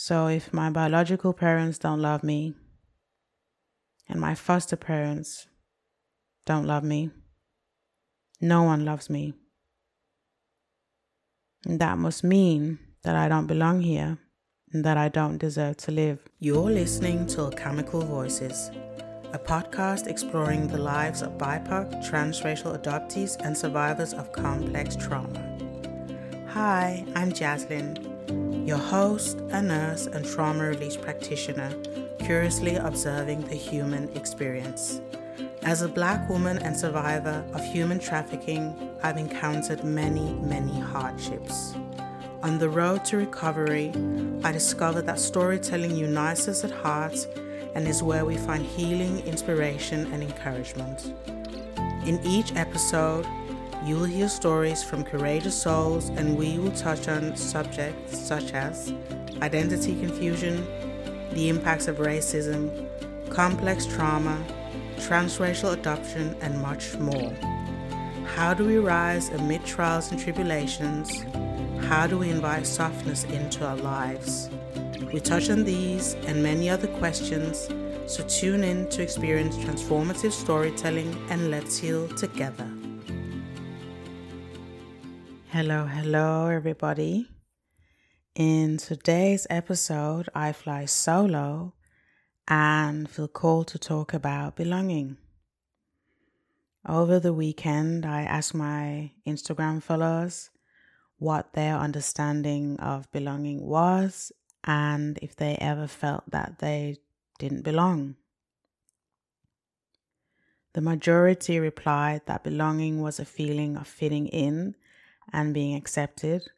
So if my biological parents don't love me, and my foster parents don't love me, no one loves me. And that must mean that I don't belong here and that I don't deserve to live. You're listening to Alchemical Voices, a podcast exploring the lives of BIPOC, transracial adoptees, and survivors of complex trauma. Hi, I'm Jazzlyn your host, a nurse, and trauma release practitioner, curiously observing the human experience. As a black woman and survivor of human trafficking, I've encountered many, many hardships. On the road to recovery, I discovered that storytelling unites us at heart and is where we find healing, inspiration, and encouragement. In each episode, you will hear stories from courageous souls, and we will touch on subjects such as identity confusion, the impacts of racism, complex trauma, transracial adoption, and much more. How do we rise amid trials and tribulations? How do we invite softness into our lives? We touch on these and many other questions, so tune in to experience transformative storytelling and let's heal together. Hello, hello, everybody. In today's episode, I fly solo and feel called to talk about belonging. Over the weekend, I asked my Instagram followers what their understanding of belonging was and if they ever felt that they didn't belong. The majority replied that belonging was a feeling of fitting in and being accepted.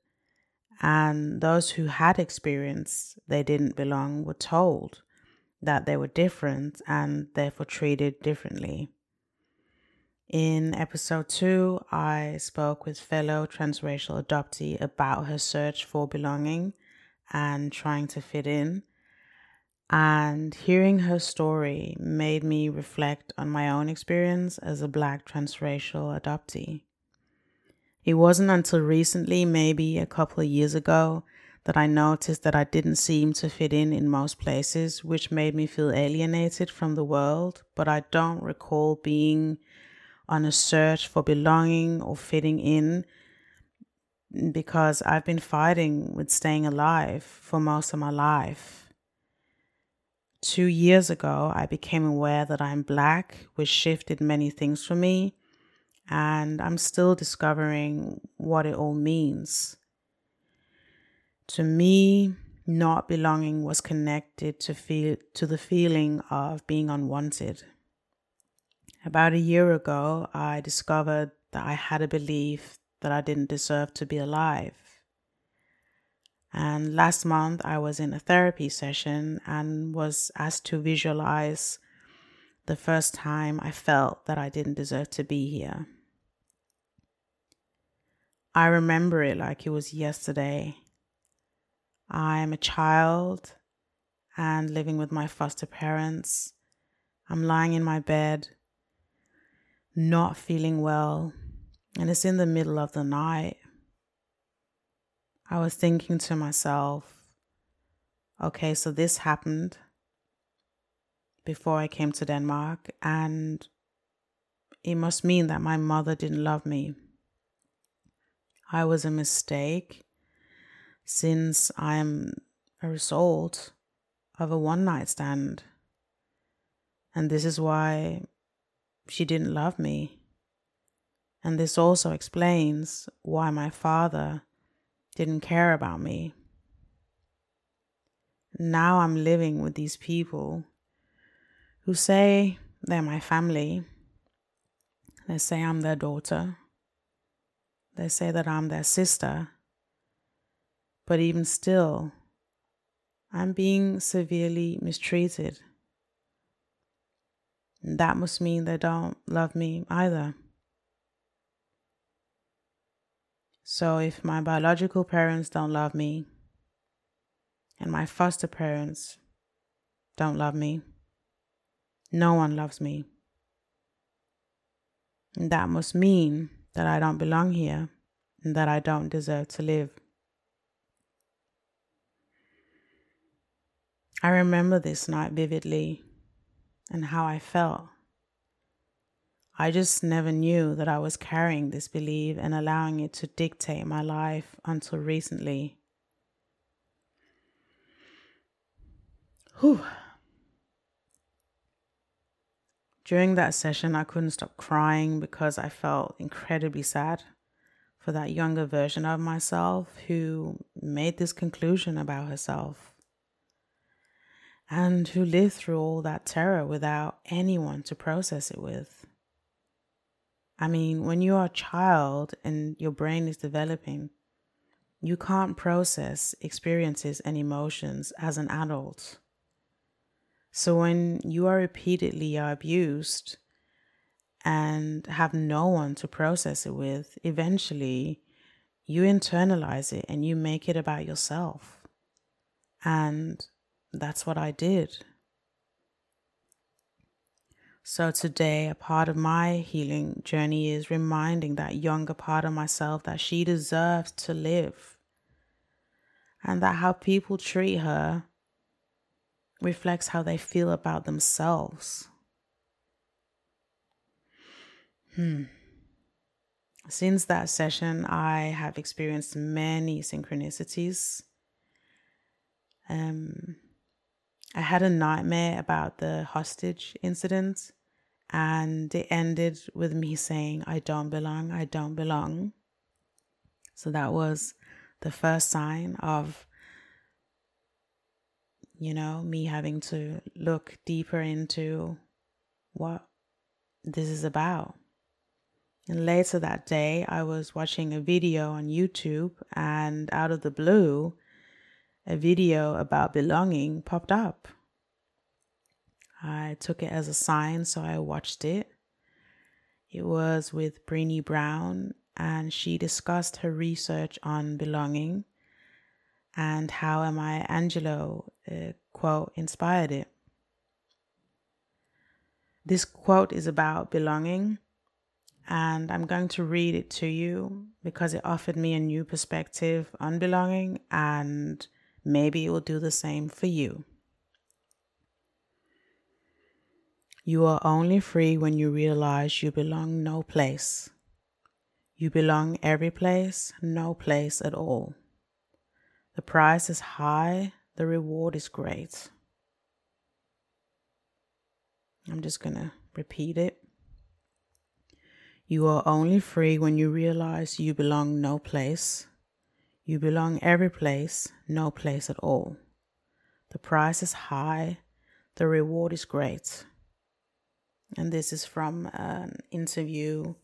And those who had experienced they didn't belong were told that they were different and therefore treated differently. In episode two, I spoke with fellow transracial adoptee about her search for belonging and trying to fit in. And hearing her story made me reflect on my own experience as a black transracial adoptee. It wasn't until recently, maybe a couple of years ago, that I noticed that I didn't seem to fit in in most places, which made me feel alienated from the world. But I don't recall being on a search for belonging or fitting in because I've been fighting with staying alive for most of my life. Two years ago, I became aware that I'm black, which shifted many things for me and I'm still discovering what it all means. To me, not belonging was connected to feel to the feeling of being unwanted. About a year ago, I discovered that I had a belief that I didn't deserve to be alive. And last month, I was in a therapy session and was asked to visualize the first time I felt that I didn't deserve to be here. I remember it like it was yesterday. I'm a child and living with my foster parents. I'm lying in my bed, not feeling well, and it's in the middle of the night. I was thinking to myself, okay, so this happened before I came to Denmark, and it must mean that my mother didn't love me. I was a mistake since I am a result of a one night stand. And this is why she didn't love me. And this also explains why my father didn't care about me. Now I'm living with these people who say they're my family. They say I'm their daughter. They say that I'm their sister. But even still, I'm being severely mistreated. That must mean they don't love me either. So if my biological parents don't love me, and my foster parents don't love me, no one loves me. And that must mean that I don't belong here and that I don't deserve to live. I remember this night vividly and how I felt. I just never knew that I was carrying this belief and allowing it to dictate my life until recently. Whew. During that session, I couldn't stop crying because I felt incredibly sad for that younger version of myself who made this conclusion about herself and who lived through all that terror without anyone to process it with. I mean, when you are a child and your brain is developing, you can't process experiences and emotions as an adult. So when you are repeatedly abused and have no one to process it with, eventually you internalize it and you make it about yourself. And that's what I did. So today, a part of my healing journey is reminding that younger part of myself that she deserves to live. And that how people treat her reflects how they feel about themselves. Hmm. Since that session, I have experienced many synchronicities. Um, I had a nightmare about the hostage incident, and it ended with me saying, I don't belong, I don't belong. So that was the first sign of you know, me having to look deeper into what this is about. And later that day, I was watching a video on YouTube, and out of the blue, a video about belonging popped up. I took it as a sign, so I watched it. It was with Brené Brown, and she discussed her research on belonging and how Maya Angelou uh, quote inspired it. This quote is about belonging, and I'm going to read it to you because it offered me a new perspective on belonging, and maybe it will do the same for you. You are only free when you realize you belong no place. You belong every place, no place at all. The price is high, the reward is great. I'm just going to repeat it. You are only free when you realize you belong no place. You belong every place, no place at all. The price is high, the reward is great. And this is from an interview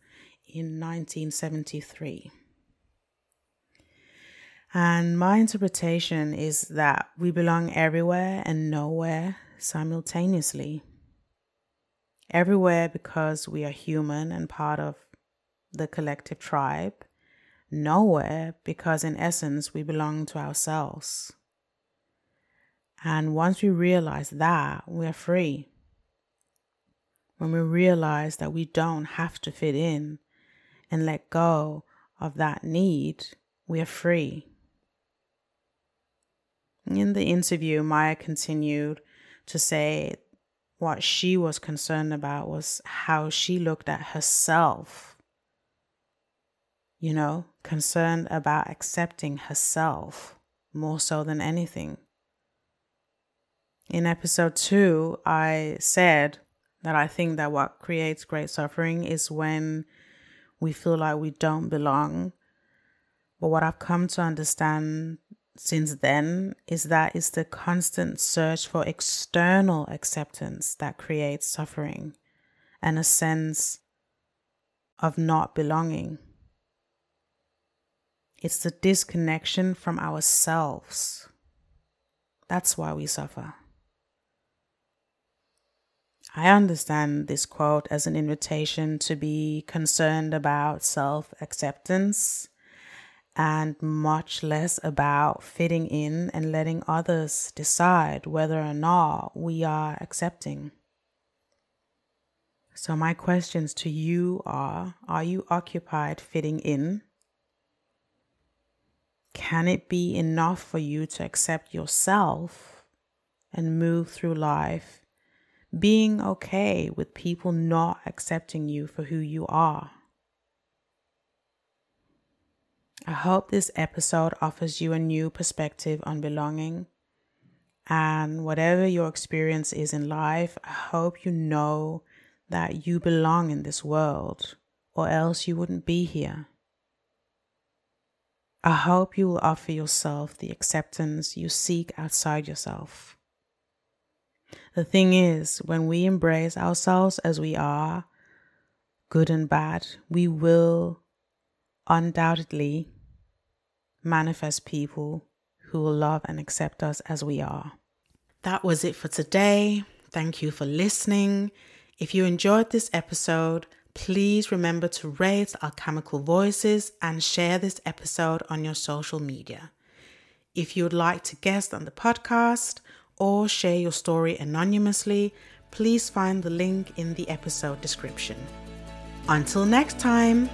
in 1973. And my interpretation is that we belong everywhere and nowhere simultaneously. Everywhere because we are human and part of the collective tribe. Nowhere because, in essence, we belong to ourselves. And once we realize that, we are free. When we realize that we don't have to fit in and let go of that need, we are free. In the interview, Maya continued to say what she was concerned about was how she looked at herself. You know, concerned about accepting herself more so than anything. In episode two, I said that I think that what creates great suffering is when we feel like we don't belong. But what I've come to understand since then is that it's the constant search for external acceptance that creates suffering and a sense of not belonging. It's the disconnection from ourselves. That's why we suffer. I understand this quote as an invitation to be concerned about self acceptance and much less about fitting in and letting others decide whether or not we are accepting. So, my questions to you are Are you occupied fitting in? Can it be enough for you to accept yourself and move through life being okay with people not accepting you for who you are. I hope this episode offers you a new perspective on belonging. And whatever your experience is in life, I hope you know that you belong in this world, or else you wouldn't be here. I hope you will offer yourself the acceptance you seek outside yourself. The thing is, when we embrace ourselves as we are, good and bad, we will undoubtedly manifest people who will love and accept us as we are. That was it for today. Thank you for listening. If you enjoyed this episode, please remember to rate Alchemical Voices and share this episode on your social media. If you would like to guest on the podcast or share your story anonymously, please find the link in the episode description. Until next time.